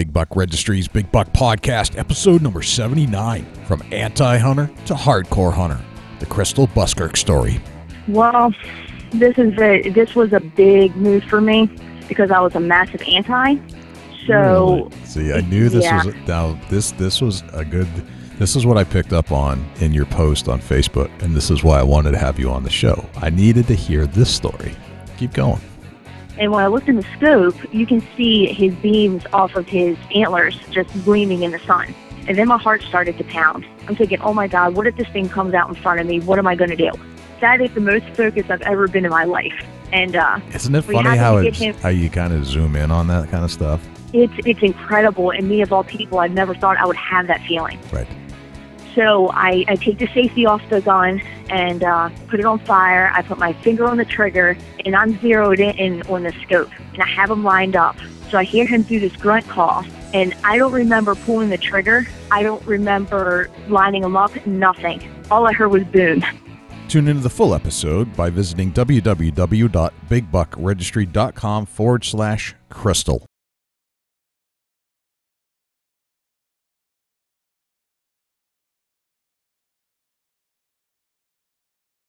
Big Buck Registry's Big Buck Podcast, episode number 79 From Anti Hunter to Hardcore Hunter The Krystal Buskirk Story. Well, this is a this was a big move for me because I was a massive anti. So See, I knew this Yeah. was now this this was a good this is what I picked up on in your post on Facebook, and this is why I wanted to have you on the show. I needed to hear this story. Keep going. And when I looked in the scope, you can see his beams off of his antlers just gleaming in the sun. And then my heart started to pound. I'm thinking, oh my God, what if this thing comes out in front of me? What am I going to do? That is the most focused I've ever been in my life. And uh, Isn't it funny how him- how you kind of zoom in on that kind of stuff? it's it's incredible. And me, of all people, I never thought I would have that feeling. Right. So I, I take the safety off the gun and uh, put it on fire. I put my finger on the trigger and I'm zeroed in, on the scope and I have him lined up. So I hear him do this grunt call and I don't remember pulling the trigger. I don't remember lining him up. Nothing. All I heard was boom. Tune into the full episode by visiting www.bigbuckregistry.com forward slash krystal.